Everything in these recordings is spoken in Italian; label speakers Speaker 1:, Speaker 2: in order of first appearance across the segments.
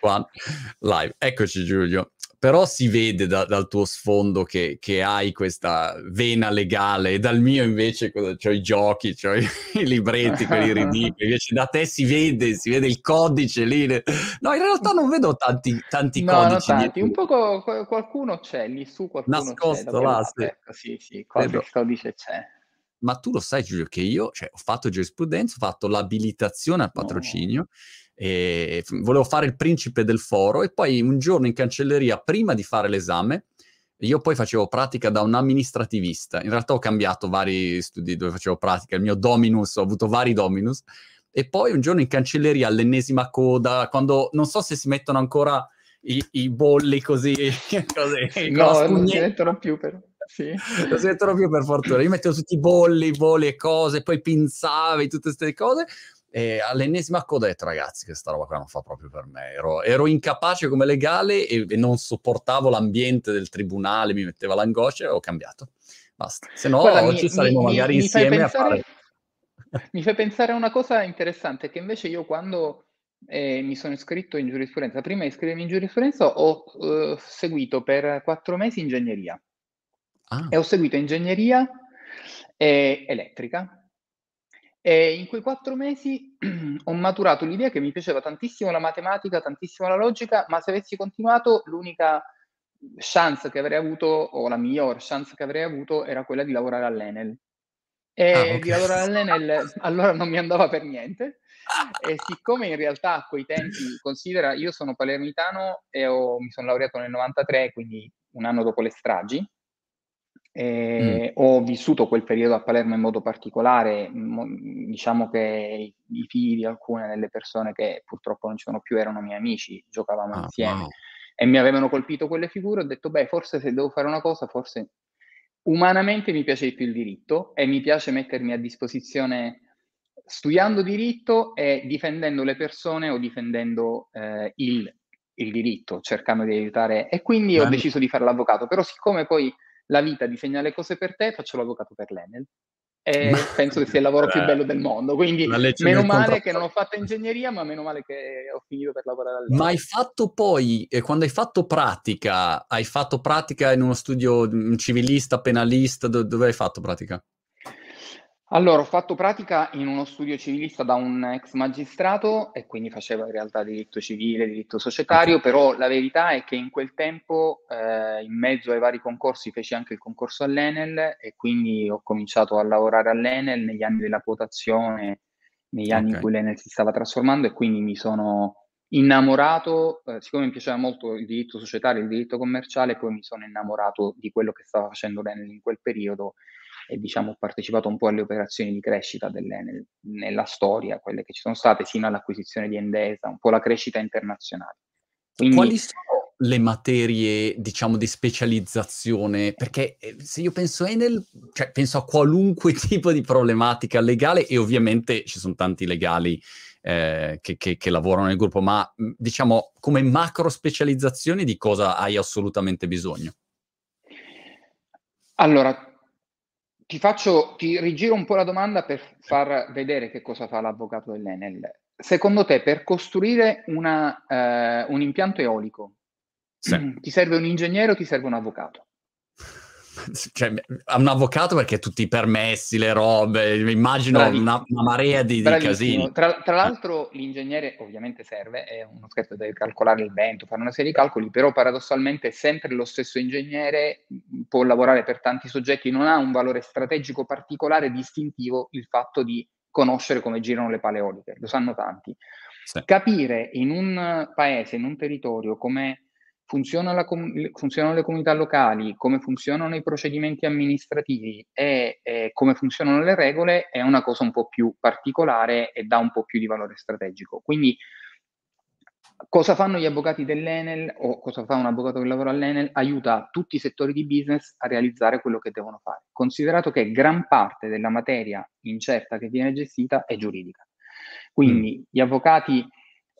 Speaker 1: One, live. Eccoci Giulio. Però si vede da, dal tuo sfondo che, che, hai questa vena legale e dal mio invece ho i giochi, ho i, libretti, quelli ridicoli. Invece da te si vede, si vede il codice lì. No, in realtà non vedo tanti, tanti
Speaker 2: no,
Speaker 1: codici.
Speaker 2: Tanti. Un po' qualcuno c'è, lì su qualcuno
Speaker 1: Nascosto là, sì.
Speaker 2: Ecco, sì, sì, qualche codice c'è.
Speaker 1: Ma tu lo sai Giulio che io cioè, ho fatto giurisprudenza, ho fatto l'abilitazione al patrocinio. No e volevo fare il principe del foro e poi un giorno in cancelleria, prima di fare l'esame, io poi facevo pratica da un amministrativista. In realtà ho cambiato vari studi dove facevo pratica, il mio dominus, ho avuto vari dominus. E poi un giorno in cancelleria all'ennesima coda, quando non so se si mettono ancora i, i bolli così, così
Speaker 2: no, non si mettono più però. Sì.
Speaker 1: Non si mettono più per fortuna. Io mettevo tutti i bolli, i bolli e cose, poi pinzavi tutte queste cose. E all'ennesima coda ho detto, ragazzi, che sta roba qua non fa proprio per me. Ero, ero incapace come legale e, e, non sopportavo l'ambiente del tribunale, mi metteva l'angoscia e ho cambiato. Basta. Se no, Guarda, oggi mi, saremo mi, magari mi, insieme
Speaker 2: pensare,
Speaker 1: a fare...
Speaker 2: Mi fai pensare a una cosa interessante, che invece io quando eh, mi sono iscritto in giurisprudenza, prima di iscrivermi in giurisprudenza ho uh, seguito per quattro mesi ingegneria. Ah. E ho seguito ingegneria eh, elettrica, e in quei quattro mesi ho maturato l'idea che mi piaceva tantissimo la matematica, tantissimo la logica, ma se avessi continuato l'unica chance che avrei avuto, o la miglior chance che avrei avuto, era quella di lavorare all'Enel. E ah, okay. di lavorare all'Enel allora non mi andava per niente. E siccome in realtà a quei tempi, considera, io sono palermitano e ho, mi sono laureato nel 93, quindi un anno dopo le stragi, eh, mm. Ho vissuto quel periodo a Palermo in modo particolare, diciamo che i, figli di alcune delle persone che purtroppo non ci sono più erano miei amici, giocavamo ah, insieme wow. e mi avevano colpito quelle figure, ho detto beh forse se devo fare una cosa, forse umanamente mi piace di più il diritto e mi piace mettermi a disposizione studiando diritto e difendendo le persone o difendendo eh, il, il, diritto, cercando di aiutare. E quindi Beh. ho deciso di fare l'avvocato, però siccome poi la vita disegna le cose per te, faccio l'avvocato per l'Enel. E ma... penso che sia il lavoro più bello del mondo. Quindi meno male che non ho fatto ingegneria, ma meno male che ho finito per lavorare all'Enel.
Speaker 1: Ma hai fatto poi, eh, quando hai fatto pratica, hai fatto pratica in uno studio civilista, penalista, do- dove hai fatto pratica?
Speaker 2: Allora, ho fatto pratica in uno studio civilista da un ex magistrato e quindi facevo in realtà diritto civile, diritto societario, però la verità è che in quel tempo, eh, in mezzo ai vari concorsi, feci anche il concorso all'Enel e quindi ho cominciato a lavorare all'Enel negli anni della quotazione, negli anni okay. in cui l'Enel si stava trasformando e quindi mi sono innamorato, eh, siccome mi piaceva molto il diritto societario, il diritto commerciale, poi mi sono innamorato di quello che stava facendo l'Enel in quel periodo e diciamo, ho partecipato un po' alle operazioni di crescita dell'Enel nella storia, quelle che ci sono state fino all'acquisizione di Endesa, un po' la crescita internazionale.
Speaker 1: Quindi, Quali sono le materie, diciamo, di specializzazione? Perché eh, se io penso a Enel, cioè penso a qualunque tipo di problematica legale e ovviamente ci sono tanti legali eh, che, che, che, lavorano nel gruppo, ma diciamo come macro specializzazioni di cosa hai assolutamente bisogno?
Speaker 2: Allora, ti faccio, ti rigiro un po' la domanda per far vedere che cosa fa l'avvocato dell'Enel. Secondo te, per costruire una, eh, un impianto eolico, sì. ti serve un ingegnere o ti serve un avvocato?
Speaker 1: cioè, un avvocato perché tutti i permessi, le robe, immagino una, una, marea di, di casini.
Speaker 2: Tra, tra, l'altro l'ingegnere ovviamente serve, è uno scherzo, deve calcolare il vento, fare una serie di calcoli, però paradossalmente sempre lo stesso ingegnere può lavorare per tanti soggetti, non ha un valore strategico particolare distintivo il fatto di conoscere come girano le pale eoliche, lo sanno tanti. Sì. Capire in un paese, in un territorio come funziona com- funzionano le comunità locali, come funzionano i procedimenti amministrativi e, e, come funzionano le regole è una cosa un po' più particolare e dà un po' più di valore strategico. Quindi cosa fanno gli avvocati dell'Enel o cosa fa un avvocato che lavora all'Enel? Aiuta tutti i settori di business a realizzare quello che devono fare, considerato che gran parte della materia incerta che viene gestita è giuridica. Quindi mm. gli avvocati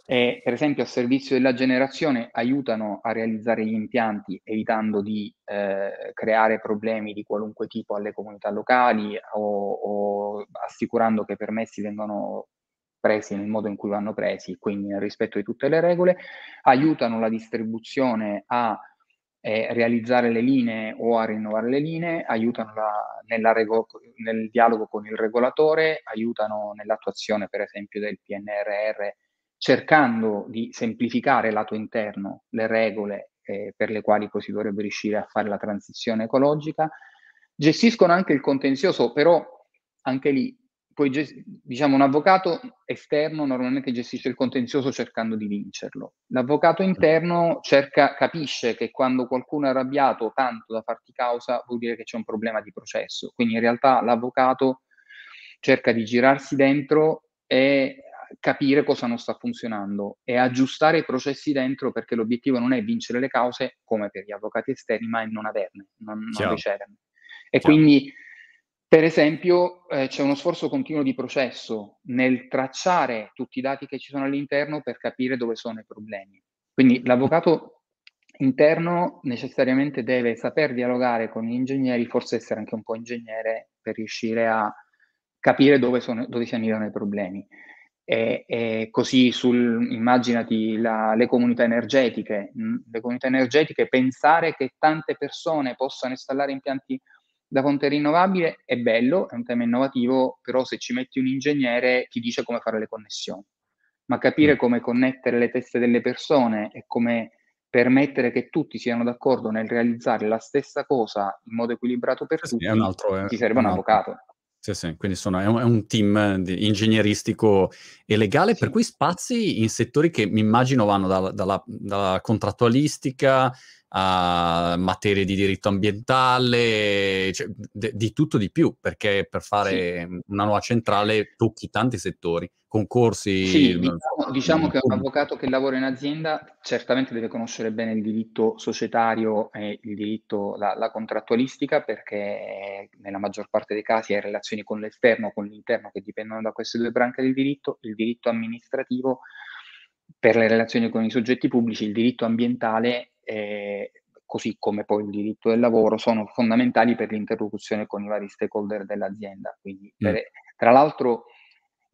Speaker 2: e per esempio a servizio della generazione aiutano a realizzare gli impianti evitando di eh, creare problemi di qualunque tipo alle comunità locali o, o assicurando che i permessi vengano presi nel modo in cui vanno presi, quindi nel rispetto di tutte le regole, aiutano la distribuzione a eh, realizzare le linee o a rinnovare le linee, aiutano la, rego- nel dialogo con il regolatore, aiutano nell'attuazione per esempio del PNRR, cercando di semplificare lato interno le regole eh, per le quali poi si dovrebbe riuscire a fare la transizione ecologica. Gestiscono anche il contenzioso, però anche lì poi diciamo un avvocato esterno normalmente gestisce il contenzioso cercando di vincerlo. L'avvocato interno cerca, capisce che quando qualcuno è arrabbiato tanto da farti causa vuol dire che c'è un problema di processo. Quindi in realtà l'avvocato cerca di girarsi dentro e capire cosa non sta funzionando e aggiustare i processi dentro perché l'obiettivo non è vincere le cause come per gli avvocati esterni, ma è non averne, non, non riceverne. E Chiaro. quindi per esempio, eh, c'è uno sforzo continuo di processo nel tracciare tutti i dati che ci sono all'interno per capire dove sono i problemi. Quindi l'avvocato interno necessariamente deve saper dialogare con gli ingegneri, forse essere anche un po' ingegnere per riuscire a capire dove, sono, dove si annidano i problemi. E, e così sul, immaginati la, le comunità energetiche, mh, le comunità energetiche, pensare che tante persone possano installare impianti da fonte rinnovabile è bello, è un tema innovativo, però se ci metti un ingegnere ti dice come fare le connessioni. Ma capire mm. come connettere le teste delle persone e come permettere che tutti siano d'accordo nel realizzare la stessa cosa in modo equilibrato per sì, tutti, altro, ti serve un, un avvocato.
Speaker 1: Sì, sì, quindi sono, è, un, è, un, team ingegneristico e legale, sì. per cui spazi in settori che mi immagino vanno dalla, dalla, dalla contrattualistica a materie di diritto ambientale, cioè, de- di tutto di più, perché per fare sì. una nuova centrale tocchi tanti settori, concorsi.
Speaker 2: Sì, diciamo, diciamo che un avvocato che lavora in azienda certamente deve conoscere bene il diritto societario e il diritto, la, la contrattualistica, perché nella maggior parte dei casi è relazioni con l'esterno con l'interno che dipendono da queste due branche del diritto, il diritto amministrativo per le relazioni con i soggetti pubblici, il diritto ambientale eh, così come poi il diritto del lavoro, sono fondamentali per l'interlocuzione con i vari stakeholder dell'azienda. Quindi, mm. per, tra l'altro,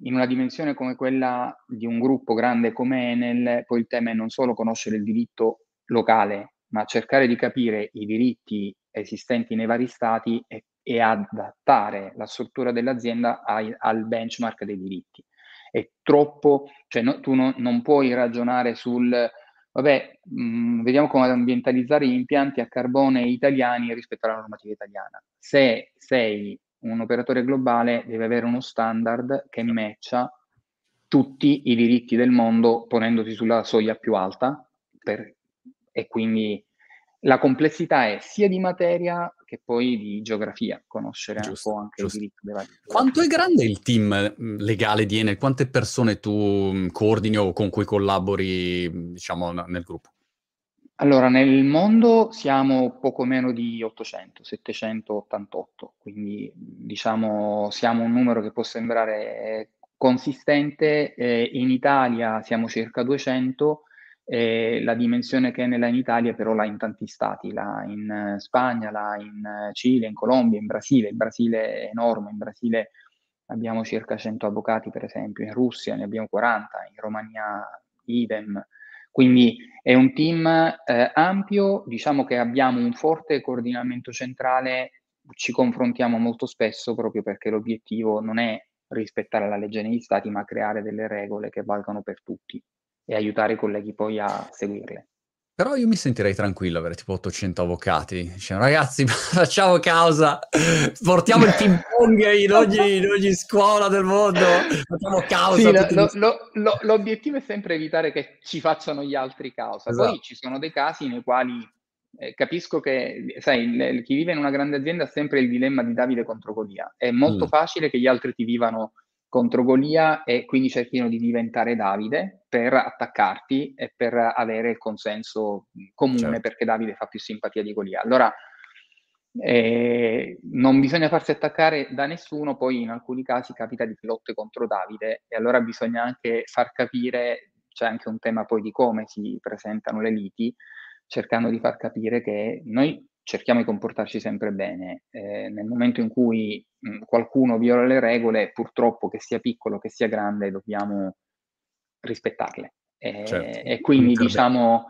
Speaker 2: in una dimensione come quella di un gruppo grande come Enel, poi il tema è non solo conoscere il diritto locale, ma cercare di capire i diritti esistenti nei vari stati e, e adattare la struttura dell'azienda ai, al benchmark dei diritti. È troppo, cioè no, tu no, non puoi ragionare sul vabbè, mh, mm, vediamo come ambientalizzare gli impianti a carbone italiani rispetto alla normativa italiana. Se sei un operatore globale, deve avere uno standard che matcha tutti i diritti del mondo ponendosi sulla soglia più alta per, e quindi la complessità è sia di materia che poi di geografia, conoscere giusto, un po' anche giusto. i diritti dei vari.
Speaker 1: Quanto è grande il team mm, legale di Enel? Quante persone tu mm, coordini o con cui collabori, mm, diciamo, nel gruppo?
Speaker 2: Allora, nel mondo siamo poco meno di 800, 788, quindi diciamo siamo un numero che può sembrare consistente. Eh, in Italia siamo circa 200, eh, la dimensione che è nella in Italia però l'ha in tanti stati, l'ha in Spagna, l'ha in Cile, in Colombia, in Brasile. Il Brasile è enorme, in Brasile abbiamo circa 100 avvocati per esempio, in Russia ne abbiamo 40, in Romania idem. Quindi è un team eh, ampio, diciamo che abbiamo un forte coordinamento centrale, ci confrontiamo molto spesso proprio perché l'obiettivo non è rispettare la legge negli stati, ma creare delle regole che valgano per tutti e aiutare i colleghi poi a seguirle.
Speaker 1: Però io mi sentirei tranquillo avere tipo 800 avvocati. Cioè, ragazzi, facciamo causa, portiamo il ping pong in ogni, in ogni scuola del mondo, facciamo causa.
Speaker 2: Sì, lo, lo, lo, l'obiettivo è sempre evitare che ci facciano gli altri causa. Esatto. Poi ci sono dei casi nei quali eh, capisco che, sai, le, chi vive in una grande azienda ha sempre il dilemma di Davide contro Golia. È molto mm. facile che gli altri ti vivano contro Golia e quindi cerchino di diventare Davide per attaccarti e per avere il consenso comune certo. perché Davide fa più simpatia di Golia. Allora eh, non bisogna farsi attaccare da nessuno, poi in alcuni casi capita di lotte contro Davide e allora bisogna anche far capire, c'è anche un tema poi di come si presentano le liti, cercando di far capire che noi cerchiamo di comportarci sempre bene. Eh, nel momento in cui mh, qualcuno viola le regole, purtroppo che sia piccolo, che sia grande, dobbiamo rispettarle. Eh, certo. E quindi diciamo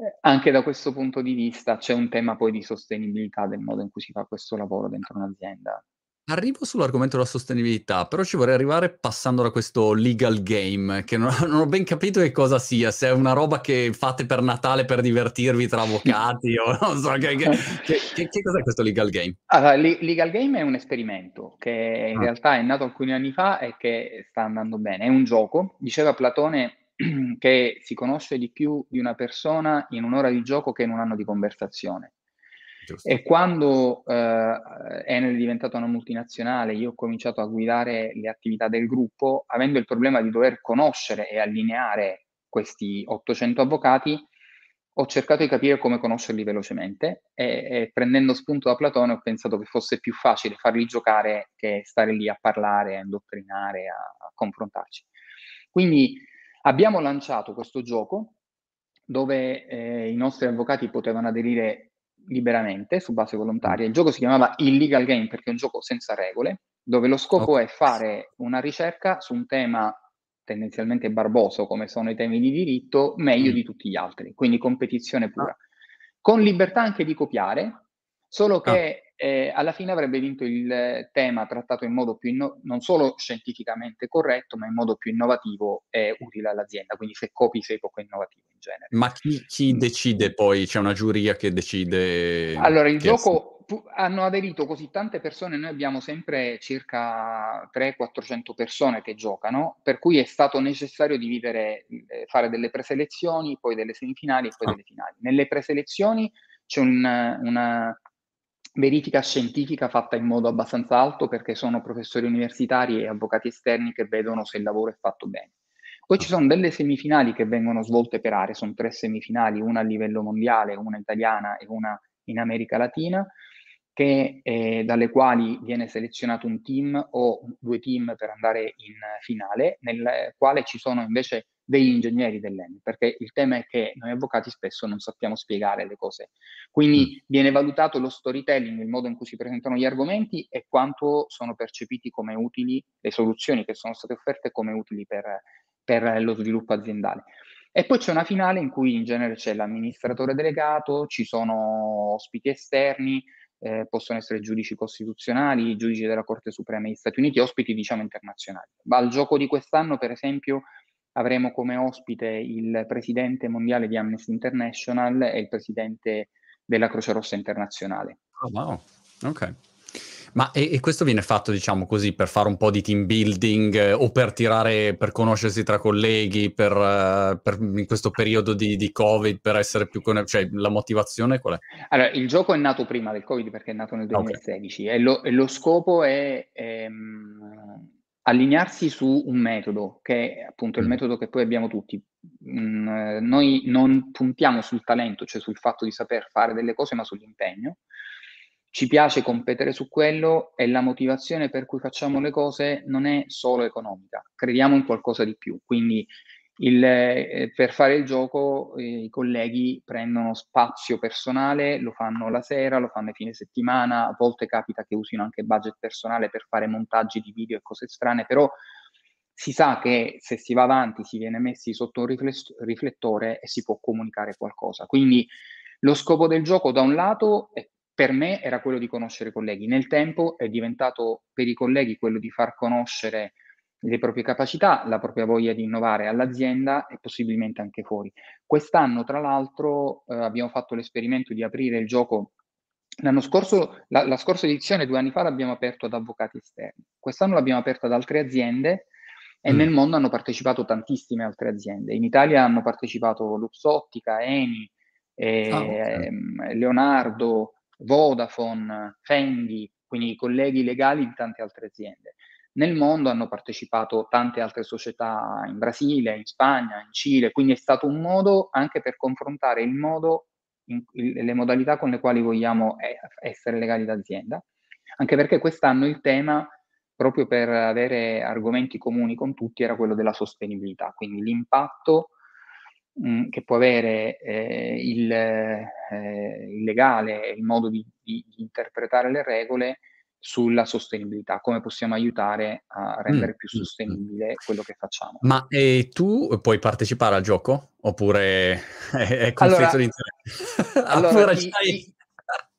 Speaker 2: eh, anche da questo punto di vista c'è un tema poi di sostenibilità del modo in cui si fa questo lavoro dentro un'azienda.
Speaker 1: Arrivo sull'argomento della sostenibilità, però ci vorrei arrivare passando da questo legal game, che non, non ho ben capito che cosa sia, se è una roba che fate per Natale per divertirvi tra avvocati o non so, che, che, che, che cos'è questo legal game?
Speaker 2: Allora, legal game è un esperimento che in ah. realtà è nato alcuni anni fa e che sta andando bene. È un gioco, diceva Platone che si conosce di più di una persona in un'ora di gioco che in un anno di conversazione. Giusto. E quando eh, Enel è diventata una multinazionale, io ho cominciato a guidare le attività del gruppo, avendo il problema di dover conoscere e allineare questi 800 avvocati, ho cercato di capire come conoscerli velocemente e, e, prendendo spunto da Platone ho pensato che fosse più facile farli giocare che stare lì a parlare, a indottrinare, a, a confrontarci. Quindi abbiamo lanciato questo gioco dove eh, i nostri avvocati potevano aderire liberamente su base volontaria. Il gioco si chiamava Illegal Game perché è un gioco senza regole, dove lo scopo okay. è fare una ricerca su un tema tendenzialmente barboso come sono i temi di diritto, meglio mm. di tutti gli altri, quindi competizione pura. Ah. Con libertà anche di copiare, solo che ah eh, alla fine avrebbe vinto il tema trattato in modo più inno- non solo scientificamente corretto, ma in modo più innovativo e utile all'azienda. Quindi se copi sei poco innovativo in genere.
Speaker 1: Ma chi, chi mm. decide poi? C'è una giuria che decide?
Speaker 2: Allora, il gioco pu- hanno aderito così tante persone, noi abbiamo sempre circa 300-400 persone che giocano, per cui è stato necessario dividere, eh, fare delle preselezioni, poi delle semifinali e poi ah. delle finali. Nelle preselezioni c'è un, una verifica scientifica fatta in modo abbastanza alto perché sono professori universitari e avvocati esterni che vedono se il lavoro è fatto bene. Poi ci sono delle semifinali che vengono svolte per aree, sono tre semifinali, una a livello mondiale, una italiana e una in America Latina, che, eh, dalle quali viene selezionato un team o due team per andare in finale, nel quale ci sono invece degli ingegneri dell'ENI, perché il tema è che noi avvocati spesso non sappiamo spiegare le cose. Quindi mm. viene valutato lo storytelling, il modo in cui si presentano gli argomenti e quanto sono percepiti come utili, le soluzioni che sono state offerte come utili per, per lo sviluppo aziendale. E poi c'è una finale in cui in genere c'è l'amministratore delegato, ci sono ospiti esterni, eh, possono essere giudici costituzionali, giudici della Corte Suprema degli Stati Uniti, ospiti diciamo internazionali. Ma al gioco di quest'anno, per esempio, avremo come ospite il presidente mondiale di Amnesty International e il presidente della Croce Rossa Internazionale.
Speaker 1: Oh, wow, ok. Ma e, e, questo viene fatto, diciamo così, per fare un po' di team building eh, o per tirare, per conoscersi tra colleghi, per, uh, per in questo periodo di, di, Covid, per essere più connessi, cioè la motivazione qual è?
Speaker 2: Allora, il gioco è nato prima del Covid perché è nato nel 2016 okay. e, lo, e, lo, scopo è ehm, allinearsi su un metodo, che è appunto il mm. metodo che poi abbiamo tutti. Mm, noi non puntiamo sul talento, cioè sul fatto di saper fare delle cose, ma sull'impegno. Ci piace competere su quello e la motivazione per cui facciamo le cose non è solo economica, crediamo in qualcosa di più. Quindi il, eh, per fare il gioco eh, i colleghi prendono spazio personale, lo fanno la sera, lo fanno a fine settimana, a volte capita che usino anche budget personale per fare montaggi di video e cose strane, però si sa che se si va avanti si viene messi sotto un riflettore e si può comunicare qualcosa. Quindi lo scopo del gioco da un lato per me era quello di conoscere i colleghi, nel tempo è diventato per i colleghi quello di far conoscere le proprie capacità, la propria voglia di innovare all'azienda e possibilmente anche fuori. Quest'anno, tra l'altro, eh, abbiamo fatto l'esperimento di aprire il gioco. L'anno scorso, la, la, scorsa edizione, due anni fa, l'abbiamo aperto ad avvocati esterni. Quest'anno l'abbiamo aperto ad altre aziende e mm. nel mondo hanno partecipato tantissime altre aziende. In Italia hanno partecipato Luxottica, Eni, eh, ah, okay. Leonardo, Vodafone, Fendi, quindi i colleghi legali di tante altre aziende. Nel mondo hanno partecipato tante altre società in Brasile, in Spagna, in Cile, quindi è stato un modo anche per confrontare il modo, in, il, le modalità con le quali vogliamo essere legali d'azienda, anche perché quest'anno il tema, proprio per avere argomenti comuni con tutti, era quello della sostenibilità, quindi l'impatto mh, che può avere eh, il, eh, il, legale, il modo di, di, di, interpretare le regole sulla sostenibilità, come possiamo aiutare a rendere mm, più mm, mm. sostenibile quello che facciamo.
Speaker 1: Ma e tu puoi partecipare al gioco? Oppure è, conflitto allora, di interesse?
Speaker 2: allora, ti, ti,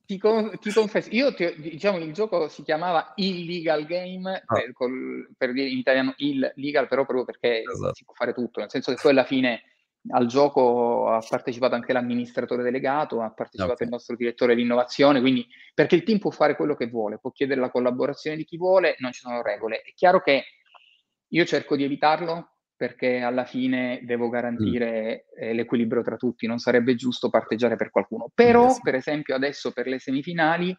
Speaker 2: ti, con, ti, confesso, io ti, diciamo il gioco si chiamava Illegal Game, ah. per, col, per, dire in italiano illegal, però proprio perché esatto. si può fare tutto, nel senso che poi alla fine al gioco ha partecipato anche l'amministratore delegato, ha partecipato okay. il nostro direttore di innovazione, quindi perché il team può fare quello che vuole, può chiedere la collaborazione di chi vuole, non ci sono regole. È chiaro che io cerco di evitarlo perché alla fine devo garantire mm. eh, l'equilibrio tra tutti, non sarebbe giusto parteggiare per qualcuno. Però, per esempio, adesso per le semifinali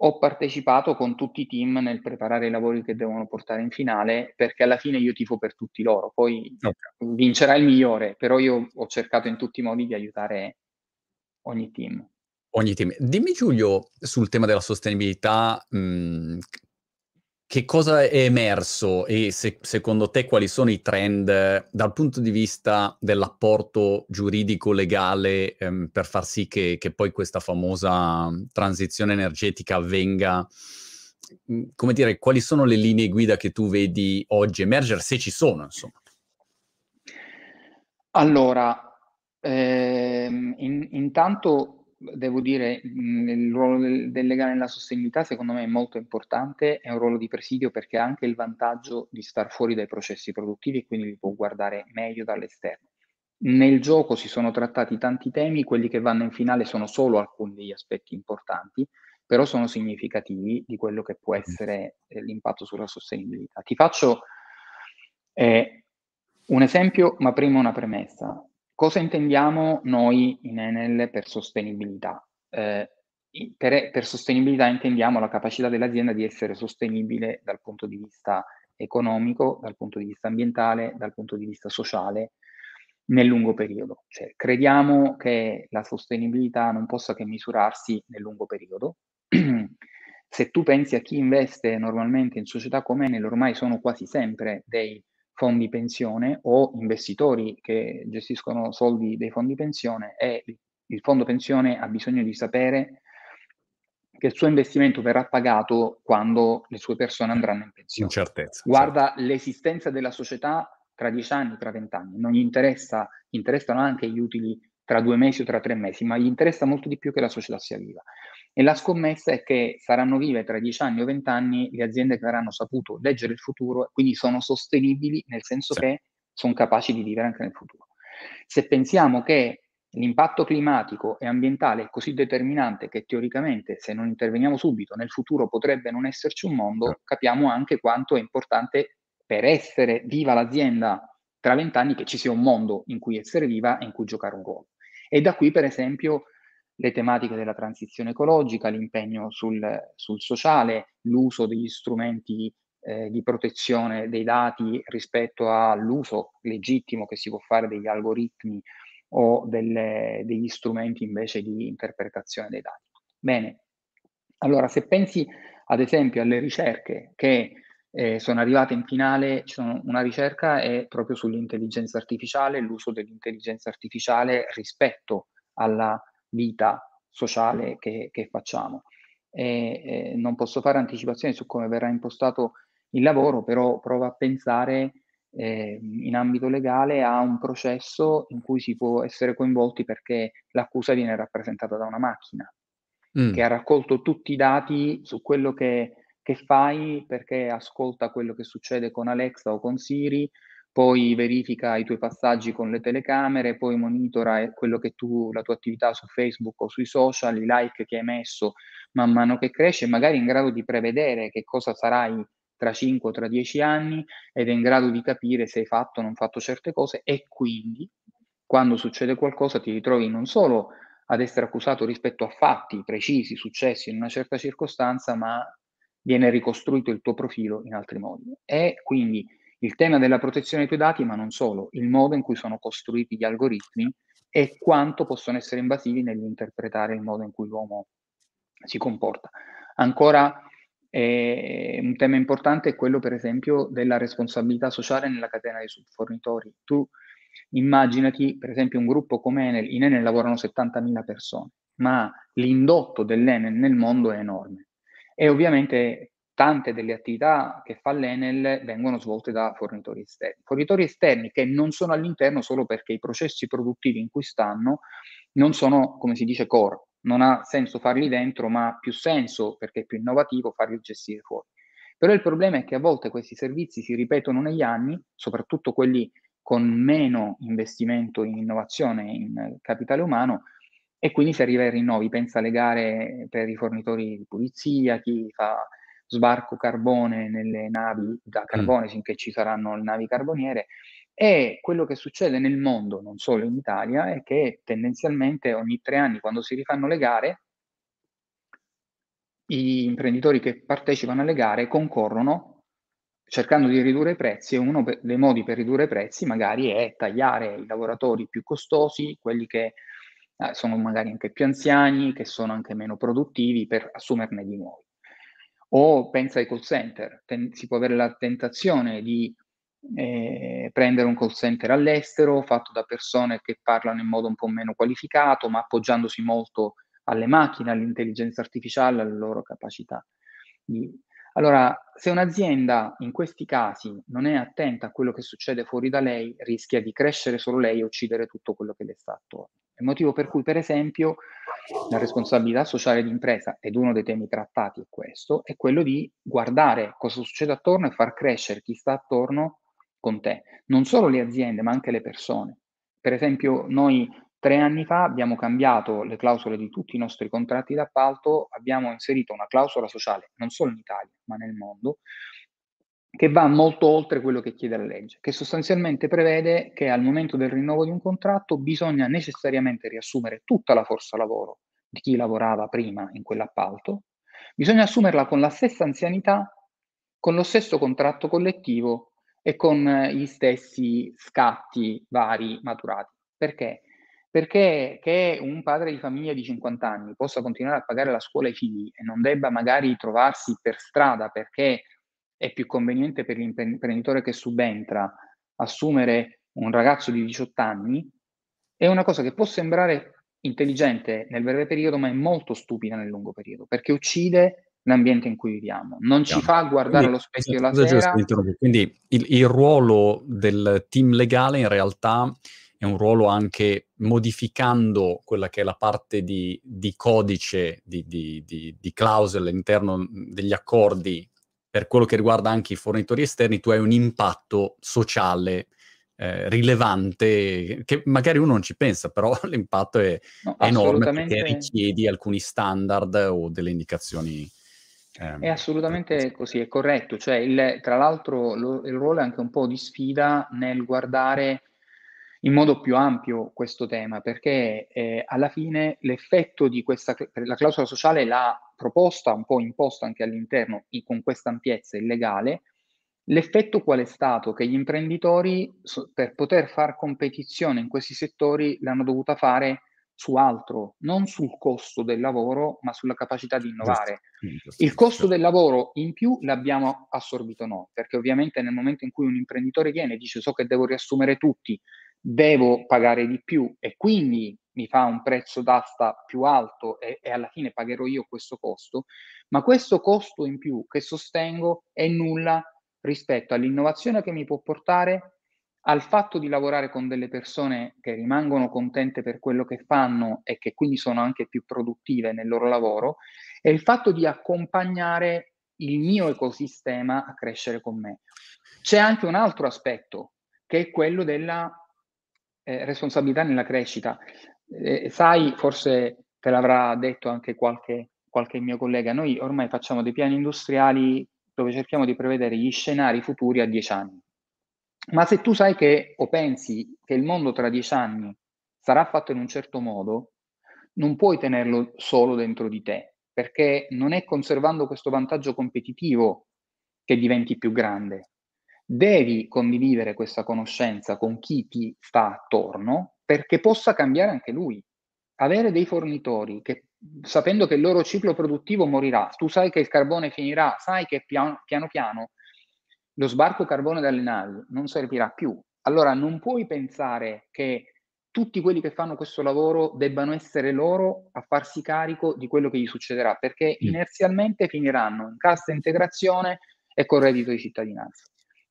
Speaker 2: ho partecipato con tutti i team nel preparare i lavori che devono portare in finale, perché alla fine io tifo per tutti loro. Poi okay. vincerà il migliore, però io ho cercato in tutti i modi di aiutare ogni team.
Speaker 1: Ogni team. Dimmi Giulio, sul tema della sostenibilità, mh, che cosa è emerso e se, secondo te quali sono i trend dal punto di vista dell'apporto giuridico-legale ehm, per far sì che, che, poi questa famosa transizione energetica avvenga? Mhmm, come dire, quali sono le linee guida che tu vedi oggi emergere, se ci sono, insomma?
Speaker 2: Allora, ehm, in, intanto devo dire, mhmm, il ruolo del, del, legale nella sostenibilità secondo me è molto importante, è un ruolo di presidio perché ha anche il vantaggio di star fuori dai processi produttivi e quindi li può guardare meglio dall'esterno. Nel gioco si sono trattati tanti temi, quelli che vanno in finale sono solo alcuni degli aspetti importanti, però sono significativi di quello che può essere eh, l'impatto sulla sostenibilità. Ti faccio eh, un esempio, ma prima una premessa. Cosa intendiamo noi in Enel per sostenibilità? Eh, per, per, sostenibilità intendiamo la capacità dell'azienda di essere sostenibile dal punto di vista economico, dal punto di vista ambientale, dal punto di vista sociale nel lungo periodo. Cioè, crediamo che la sostenibilità non possa che misurarsi nel lungo periodo. Se tu pensi a chi investe normalmente in società come Enel, ormai sono quasi sempre dei fondi pensione o investitori che gestiscono soldi dei fondi pensione e il fondo pensione ha bisogno di sapere che il suo investimento verrà pagato quando le sue persone andranno in pensione.
Speaker 1: Incertezza.
Speaker 2: Guarda certo. l'esistenza della società tra dieci anni, tra vent'anni. Non gli interessa, interessano anche gli utili tra due mesi o tra tre mesi, ma gli interessa molto di più che la società sia viva. E la scommessa è che saranno vive tra dieci anni o vent'anni le aziende che avranno saputo leggere il futuro e quindi sono sostenibili nel senso sì. che sono capaci di vivere anche nel futuro. Se pensiamo che l'impatto climatico e ambientale è così determinante che teoricamente se non interveniamo subito nel futuro potrebbe non esserci un mondo, sì. capiamo anche quanto è importante per essere viva l'azienda tra vent'anni che ci sia un mondo in cui essere viva e in cui giocare un ruolo. E da qui, per esempio, le tematiche della transizione ecologica, l'impegno sul, sul sociale, l'uso degli strumenti eh, di protezione dei dati rispetto all'uso legittimo che si può fare degli algoritmi o delle, degli strumenti invece di interpretazione dei dati. Bene, allora se pensi ad esempio alle ricerche che eh, sono arrivate in finale, una ricerca è proprio sull'intelligenza artificiale, l'uso dell'intelligenza artificiale rispetto alla vita sociale che, che facciamo. E, e non posso fare anticipazioni su come verrà impostato il lavoro, però provo a pensare eh, in ambito legale a un processo in cui si può essere coinvolti perché l'accusa viene rappresentata da una macchina mm. che ha raccolto tutti i dati su quello che, che fai perché ascolta quello che succede con Alexa o con Siri poi verifica i tuoi passaggi con le telecamere, poi monitora quello che tu, la tua attività su Facebook o sui social, i like che hai messo man mano che cresce, magari in grado di prevedere che cosa sarai tra 5 o tra 10 anni ed è in grado di capire se hai fatto o non fatto certe cose e quindi quando succede qualcosa ti ritrovi non solo ad essere accusato rispetto a fatti precisi, successi in una certa circostanza, ma viene ricostruito il tuo profilo in altri modi. E quindi il tema della protezione dei tuoi dati, ma non solo, il modo in cui sono costruiti gli algoritmi e quanto possono essere invasivi nell'interpretare il modo in cui l'uomo si comporta. Ancora eh, un tema importante è quello, per esempio, della responsabilità sociale nella catena dei subfornitori. Tu Immaginati, per esempio, un gruppo come Enel, in Enel lavorano 70.000 persone, ma l'indotto dell'Enel nel mondo è enorme. E ovviamente tante delle attività che fa l'Enel vengono svolte da fornitori esterni. Fornitori esterni che non sono all'interno solo perché i processi produttivi in cui stanno non sono, come si dice, core. Non ha senso farli dentro, ma ha più senso, perché è più innovativo, farli gestire fuori. Però il problema è che a volte questi servizi si ripetono negli anni, soprattutto quelli con meno investimento in innovazione, in capitale umano, e quindi si arriva ai rinnovi. Pensa alle gare per i fornitori di pulizia, chi fa sbarco carbone nelle navi da carbone, mm. finché ci saranno le navi carboniere. E quello che succede nel mondo, non solo in Italia, è che tendenzialmente ogni tre anni, quando si rifanno le gare, gli imprenditori che partecipano alle gare concorrono cercando di ridurre i prezzi e uno dei modi per ridurre i prezzi magari è tagliare i lavoratori più costosi, quelli che eh, sono magari anche più anziani, che sono anche meno produttivi per assumerne di nuovi. O pensa ai call center, Ten- si può avere la tentazione di eh, prendere un call center all'estero fatto da persone che parlano in modo un po' meno qualificato, ma appoggiandosi molto alle macchine, all'intelligenza artificiale, alle loro capacità di allora, se un'azienda in questi casi non è attenta a quello che succede fuori da lei, rischia di crescere solo lei e uccidere tutto quello che le sta attorno. Il motivo per cui, per esempio, la responsabilità sociale di impresa, ed uno dei temi trattati è questo, è quello di guardare cosa succede attorno e far crescere chi sta attorno con te. Non solo le aziende, ma anche le persone. Per esempio, noi Tre anni fa abbiamo cambiato le clausole di tutti i nostri contratti d'appalto, abbiamo inserito una clausola sociale, non solo in Italia, ma nel mondo, che va molto oltre quello che chiede la legge, che sostanzialmente prevede che al momento del rinnovo di un contratto bisogna necessariamente riassumere tutta la forza lavoro di chi lavorava prima in quell'appalto, bisogna assumerla con la stessa anzianità, con lo stesso contratto collettivo e con gli stessi scatti vari maturati. Perché? Perché che un padre di famiglia di 50 anni possa continuare a pagare la scuola ai figli e non debba magari trovarsi per strada perché è più conveniente per l'imprenditore che subentra assumere un ragazzo di 18 anni, è una cosa che può sembrare intelligente nel breve periodo, ma è molto stupida nel lungo periodo, perché uccide l'ambiente in cui viviamo, non ci fa guardare allo specchio la sera.
Speaker 1: Quindi il, il ruolo del team legale in realtà è un ruolo anche modificando quella che è la parte di, di codice, di, di, di, clausole all'interno degli accordi per quello che riguarda anche i fornitori esterni, tu hai un impatto sociale eh, rilevante che magari uno non ci pensa, però l'impatto è, no, è enorme perché richiedi alcuni standard o delle indicazioni.
Speaker 2: Ehm, è assolutamente così, è corretto. Cioè, il, tra l'altro, lo, il ruolo è anche un po' di sfida nel guardare in modo più ampio questo tema, perché eh, alla fine l'effetto di questa, la clausola sociale l'ha proposta, un po' imposta anche all'interno, con questa ampiezza illegale, l'effetto qual è stato? Che gli imprenditori per poter fare competizione in questi settori l'hanno dovuta fare su altro, non sul costo del lavoro, ma sulla capacità di innovare. Il costo del lavoro in più l'abbiamo assorbito noi, perché ovviamente nel momento in cui un imprenditore viene e dice so che devo riassumere tutti, devo pagare di più e quindi mi fa un prezzo d'asta più alto e, e, alla fine pagherò io questo costo, ma questo costo in più che sostengo è nulla rispetto all'innovazione che mi può portare, al fatto di lavorare con delle persone che rimangono contente per quello che fanno e che quindi sono anche più produttive nel loro lavoro, e il fatto di accompagnare il mio ecosistema a crescere con me. C'è anche un altro aspetto, che è quello della eh, responsabilità nella crescita. Eh, sai, forse te l'avrà detto anche qualche, qualche mio collega, noi ormai facciamo dei piani industriali dove cerchiamo di prevedere gli scenari futuri a dieci anni. Ma se tu sai che o pensi che il mondo tra dieci anni sarà fatto in un certo modo, non puoi tenerlo solo dentro di te, perché non è conservando questo vantaggio competitivo che diventi più grande, devi condividere questa conoscenza con chi ti sta attorno perché possa cambiare anche lui. Avere dei fornitori che sapendo che il loro ciclo produttivo morirà, tu sai che il carbone finirà, sai che piano piano, piano lo sbarco carbone dalle navi non servirà più allora non puoi pensare che tutti quelli che fanno questo lavoro debbano essere loro a farsi carico di quello che gli succederà, perché inerzialmente finiranno in cassa integrazione e con reddito di cittadinanza.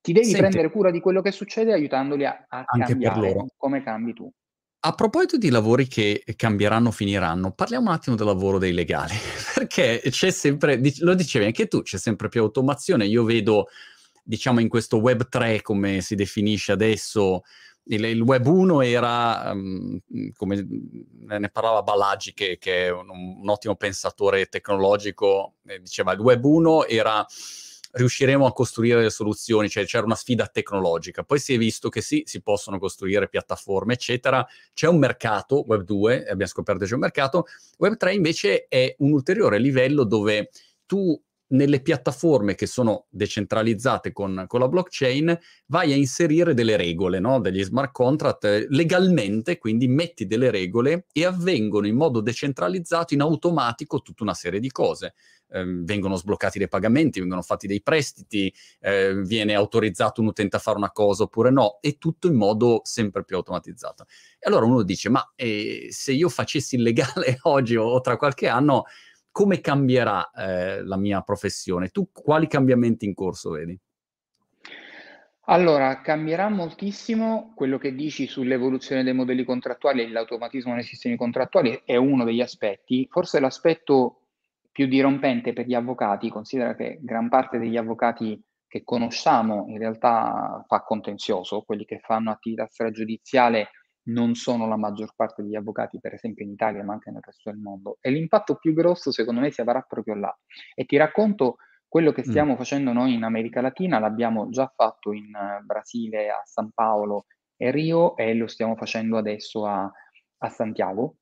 Speaker 2: Ti devi
Speaker 1: Senti
Speaker 2: prendere cura di quello che succede aiutandoli a, a cambiare come cambi tu.
Speaker 1: A proposito di lavori che cambieranno, finiranno, parliamo un attimo del lavoro dei legali, perché c'è sempre, lo dicevi anche tu, c'è sempre più automazione. Io vedo, diciamo, in questo Web 3, come si definisce adesso, il, il Web 1 era, um, come ne parlava Balaggi, che, che è un, un, ottimo pensatore tecnologico, diceva il Web 1 era riusciremo a costruire le soluzioni, cioè c'era una sfida tecnologica. Poi si è visto che sì, si possono costruire piattaforme, eccetera. C'è un mercato, Web 2, abbiamo scoperto che c'è un mercato. Web 3 invece è un ulteriore livello dove tu nelle piattaforme che sono decentralizzate con, con, la blockchain vai a inserire delle regole, no? degli smart contract eh, legalmente, quindi metti delle regole e avvengono in modo decentralizzato, in automatico, tutta una serie di cose. Eh, vengono sbloccati dei pagamenti, vengono fatti dei prestiti, eh, viene autorizzato un utente a fare una cosa oppure no, e tutto in modo sempre più automatizzato. E allora uno dice, ma eh, se io facessi il legale oggi o tra qualche anno, come cambierà eh, la mia professione? Tu quali cambiamenti in corso vedi?
Speaker 2: Allora, cambierà moltissimo quello che dici sull'evoluzione dei modelli contrattuali e l'automatismo nei sistemi contrattuali è uno degli aspetti. Forse l'aspetto più dirompente per gli avvocati, considera che gran parte degli avvocati che conosciamo in realtà fa contenzioso, quelli che fanno attività stragiudiziale non sono la maggior parte degli avvocati, per esempio in Italia, ma anche nel resto del mondo. E l'impatto più grosso, secondo me, si avrà proprio là. E ti racconto quello che stiamo mm. facendo noi in America Latina, l'abbiamo già fatto in uh, Brasile, a San Paolo e Rio, e lo stiamo facendo adesso a, a Santiago.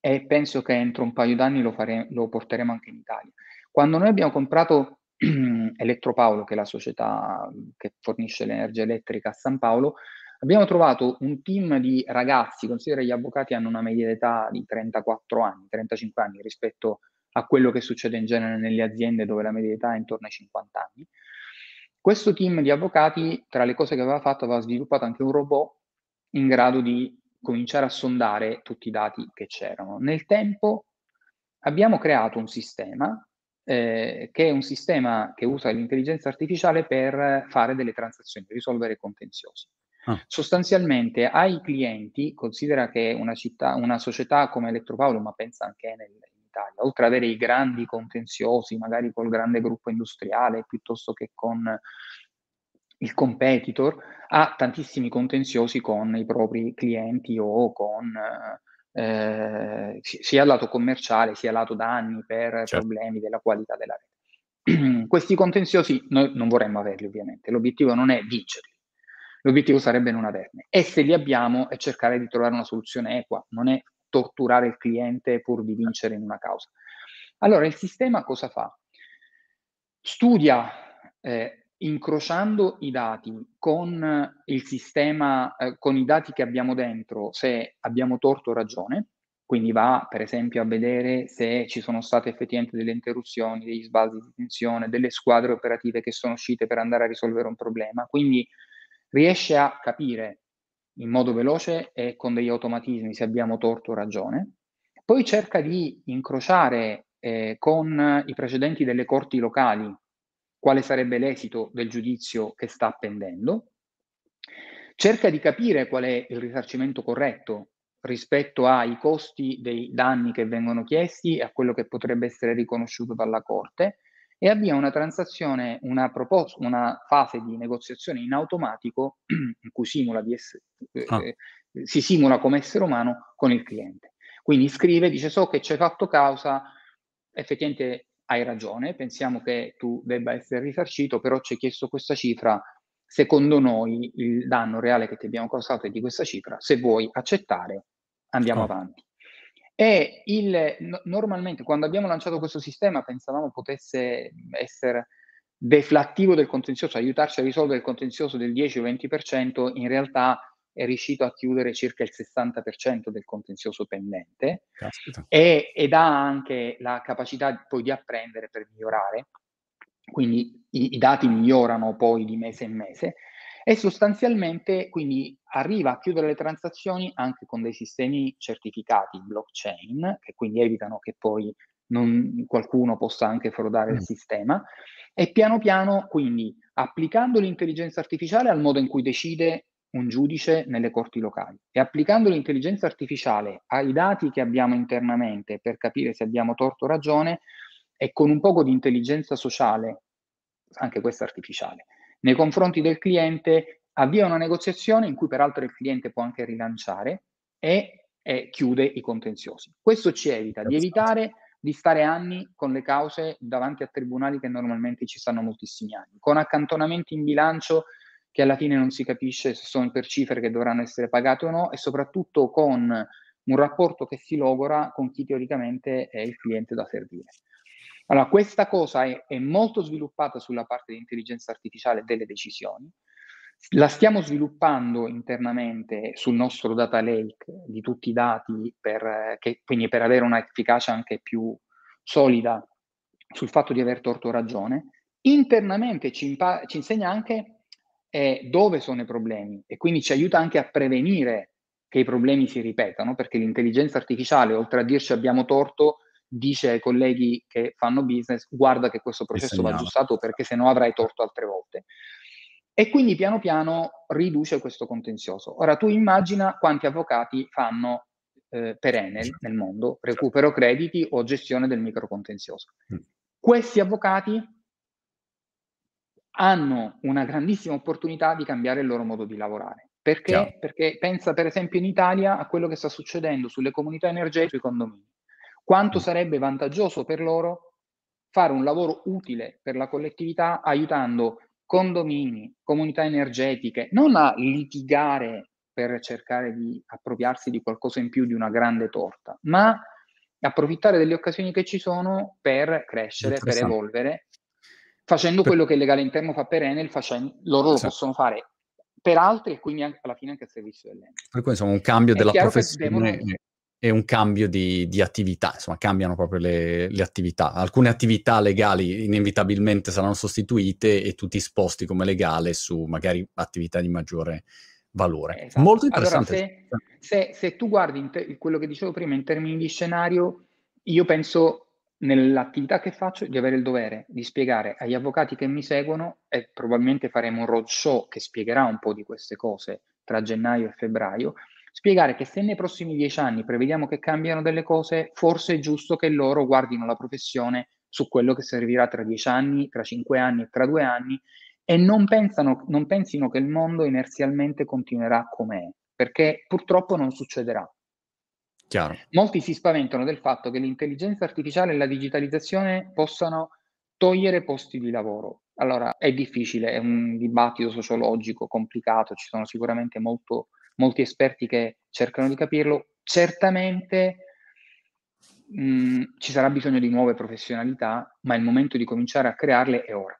Speaker 2: E penso che entro un paio d'anni lo, fare, lo porteremo anche in Italia. Quando noi abbiamo comprato Elettropaolo, che è la società che fornisce l'energia elettrica a San Paolo, Abbiamo trovato un team di ragazzi, considera gli avvocati hanno una media d'età di 34 anni, 35 anni rispetto a quello che succede in genere nelle aziende dove la media d'età è intorno ai 50 anni. Questo team di avvocati, tra le cose che aveva fatto, aveva sviluppato anche un robot in grado di cominciare a sondare tutti i dati che c'erano. Nel tempo abbiamo creato un sistema eh, che è un sistema che usa l'intelligenza artificiale per fare delle transazioni, risolvere contenziosi. Ah. Sostanzialmente ai clienti, considera che una, città, una società come Elettropaolo, ma pensa anche nel, in Italia, oltre ad avere i grandi contenziosi, magari col grande gruppo industriale, piuttosto che con il competitor, ha tantissimi contenziosi con i propri clienti o con eh, sia lato commerciale sia lato danni per certo. problemi della qualità della rete. Questi contenziosi noi non vorremmo averli ovviamente, l'obiettivo non è vincerli, L'obiettivo sarebbe non averne. E se li abbiamo è cercare di trovare una soluzione equa, non è torturare il cliente pur di vincere in una causa. Allora, il sistema cosa fa? Studia eh, incrociando i dati con il sistema, eh, con i dati che abbiamo dentro, se abbiamo torto o ragione, quindi va per esempio a vedere se ci sono state effettivamente delle interruzioni, degli sbalzi di tensione, delle squadre operative che sono uscite per andare a risolvere un problema. Quindi riesce a capire in modo veloce e con degli automatismi se abbiamo torto o ragione, poi cerca di incrociare eh, con i precedenti delle corti locali quale sarebbe l'esito del giudizio che sta pendendo, cerca di capire qual è il risarcimento corretto rispetto ai costi dei danni che vengono chiesti e a quello che potrebbe essere riconosciuto dalla Corte e avvia una transazione, una, propos- una fase di negoziazione in automatico in cui simula essere, ah. eh, si simula come essere umano con il cliente. Quindi scrive, dice so che ci hai fatto causa, effettivamente hai ragione, pensiamo che tu debba essere risarcito, però ci hai chiesto questa cifra, secondo noi il danno reale che ti abbiamo causato è di questa cifra, se vuoi accettare andiamo oh. avanti. E il, no, normalmente quando abbiamo lanciato questo sistema pensavamo potesse essere deflattivo del contenzioso, aiutarci a risolvere il contenzioso del 10 o 20%, in realtà è riuscito a chiudere circa il 60% del contenzioso pendente e, ed ha anche la capacità poi di apprendere per migliorare, quindi i, i dati migliorano poi di mese in mese E sostanzialmente quindi arriva a chiudere le transazioni anche con dei sistemi certificati blockchain, che quindi evitano che poi non, qualcuno possa anche frodare mm. il sistema. E piano piano, quindi, applicando l'intelligenza artificiale al modo in cui decide un giudice nelle corti locali e applicando l'intelligenza artificiale ai dati che abbiamo internamente per capire se abbiamo torto o ragione e con un poco di intelligenza sociale, anche questa artificiale, nei confronti del cliente avvia una negoziazione in cui peraltro il cliente può anche rilanciare e, e chiude i contenziosi. Questo ci evita di evitare di stare anni con le cause davanti a tribunali che normalmente ci stanno moltissimi anni, con accantonamenti in bilancio che alla fine non si capisce se sono per cifre che dovranno essere pagate o no e soprattutto con un rapporto che si logora con chi teoricamente è il cliente da servire. Allora, questa cosa è, è molto sviluppata sulla parte di intelligenza artificiale delle decisioni, la stiamo sviluppando internamente sul nostro data lake di tutti i dati, per, che, quindi per avere un'efficacia anche più solida sul fatto di aver torto ragione. Internamente ci, impa- ci insegna anche eh, dove sono i problemi e quindi ci aiuta anche a prevenire che i problemi si ripetano, perché l'intelligenza artificiale, oltre a dirci abbiamo torto, dice ai colleghi che fanno business guarda che questo processo va aggiustato perché se no avrai torto altre volte e quindi piano piano riduce questo contenzioso. Ora tu immagina quanti avvocati fanno eh, per Enel nel mondo, recupero crediti o gestione del microcontenzioso. Mm. Questi avvocati hanno una grandissima opportunità di cambiare il loro modo di lavorare. Perché? Chiaro. Perché pensa per esempio in Italia a quello che sta succedendo sulle comunità energetiche sui condomini. Quanto mm. sarebbe vantaggioso per loro fare un lavoro utile per la collettività aiutando condomini, comunità energetiche, non a litigare per cercare di appropriarsi di qualcosa in più di una grande torta, ma approfittare delle occasioni che ci sono per crescere, per evolvere, facendo per... quello che il legale interno fa per Enel, facendo, loro lo sì. possono fare per altri e quindi anche alla fine anche a servizio dell'ente.
Speaker 1: Per cui insomma un cambio È della professione devono e un cambio di, di, attività, insomma cambiano proprio le, le, attività. Alcune attività legali inevitabilmente saranno sostituite e tutti sposti come legale su magari attività di maggiore valore. Esatto. Molto interessante.
Speaker 2: Allora, se, se, se, tu guardi te- quello che dicevo prima in termini di scenario, io penso nell'attività che faccio di avere il dovere di spiegare agli avvocati che mi seguono e probabilmente faremo un roadshow che spiegherà un po' di queste cose tra gennaio e febbraio, spiegare che se nei prossimi dieci anni prevediamo che cambiano delle cose, forse è giusto che loro guardino la professione su quello che servirà tra dieci anni, tra cinque anni e tra due anni e non, pensano, non pensino che il mondo inerzialmente continuerà com'è, perché purtroppo non succederà.
Speaker 1: Chiaro.
Speaker 2: Molti si spaventano del fatto che l'intelligenza artificiale e la digitalizzazione possano togliere posti di lavoro. Allora, è difficile, è un dibattito sociologico complicato, ci sono sicuramente molto molti esperti che cercano di capirlo, certamente mh, mm, ci sarà bisogno di nuove professionalità, ma il momento di cominciare a crearle è ora.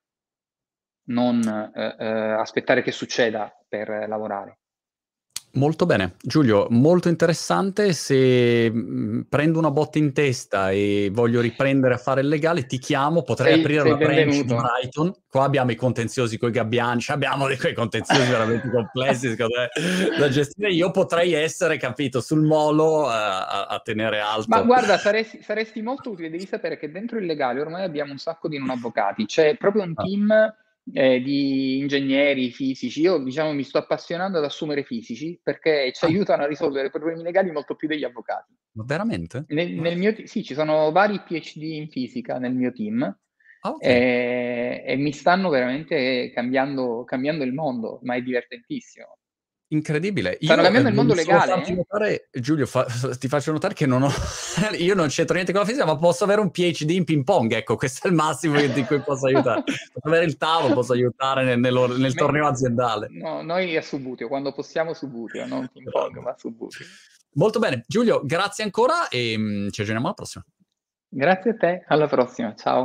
Speaker 2: Non eh, eh, aspettare che succeda per lavorare.
Speaker 1: Molto bene. Giulio, molto interessante. Se mh, prendo una botta in testa e voglio riprendere a fare il legale, ti chiamo, potrei sei, aprire sei una branch di Brighton. Qua abbiamo i contenziosi con i gabbianci, abbiamo dei quei contenziosi veramente complessi da gestire. Io potrei essere, capito, sul molo uh, a, a, tenere alto.
Speaker 2: Ma guarda, saresti, saresti molto utile. Devi sapere che dentro il legale ormai abbiamo un sacco di non avvocati. C'è proprio un ah. team... Ah eh, di ingegneri fisici. Io diciamo mi sto appassionando ad assumere fisici perché ci ah. aiutano a risolvere problemi legali molto più degli avvocati.
Speaker 1: Ma veramente?
Speaker 2: Nel, nel mio, sì, ci sono vari PhD in fisica nel mio team ah, okay. e, e, mi stanno veramente cambiando, cambiando il mondo, ma è divertentissimo.
Speaker 1: Incredibile.
Speaker 2: Stanno io, cambiando il mondo legale. Eh?
Speaker 1: Notare, Giulio, fa, ti faccio notare che non ho, io non c'entro niente con la fisica, ma posso avere un PhD in ping pong. Ecco, questo è il massimo di cui posso aiutare. posso avere il tavolo, posso aiutare nel, nel, nel torneo aziendale.
Speaker 2: No, noi a Subutio, quando possiamo Subutio, non ping pong, ma Subutio.
Speaker 1: Molto bene. Giulio, grazie ancora e um, ci aggiorniamo alla prossima.
Speaker 2: Grazie a te, alla prossima. Ciao.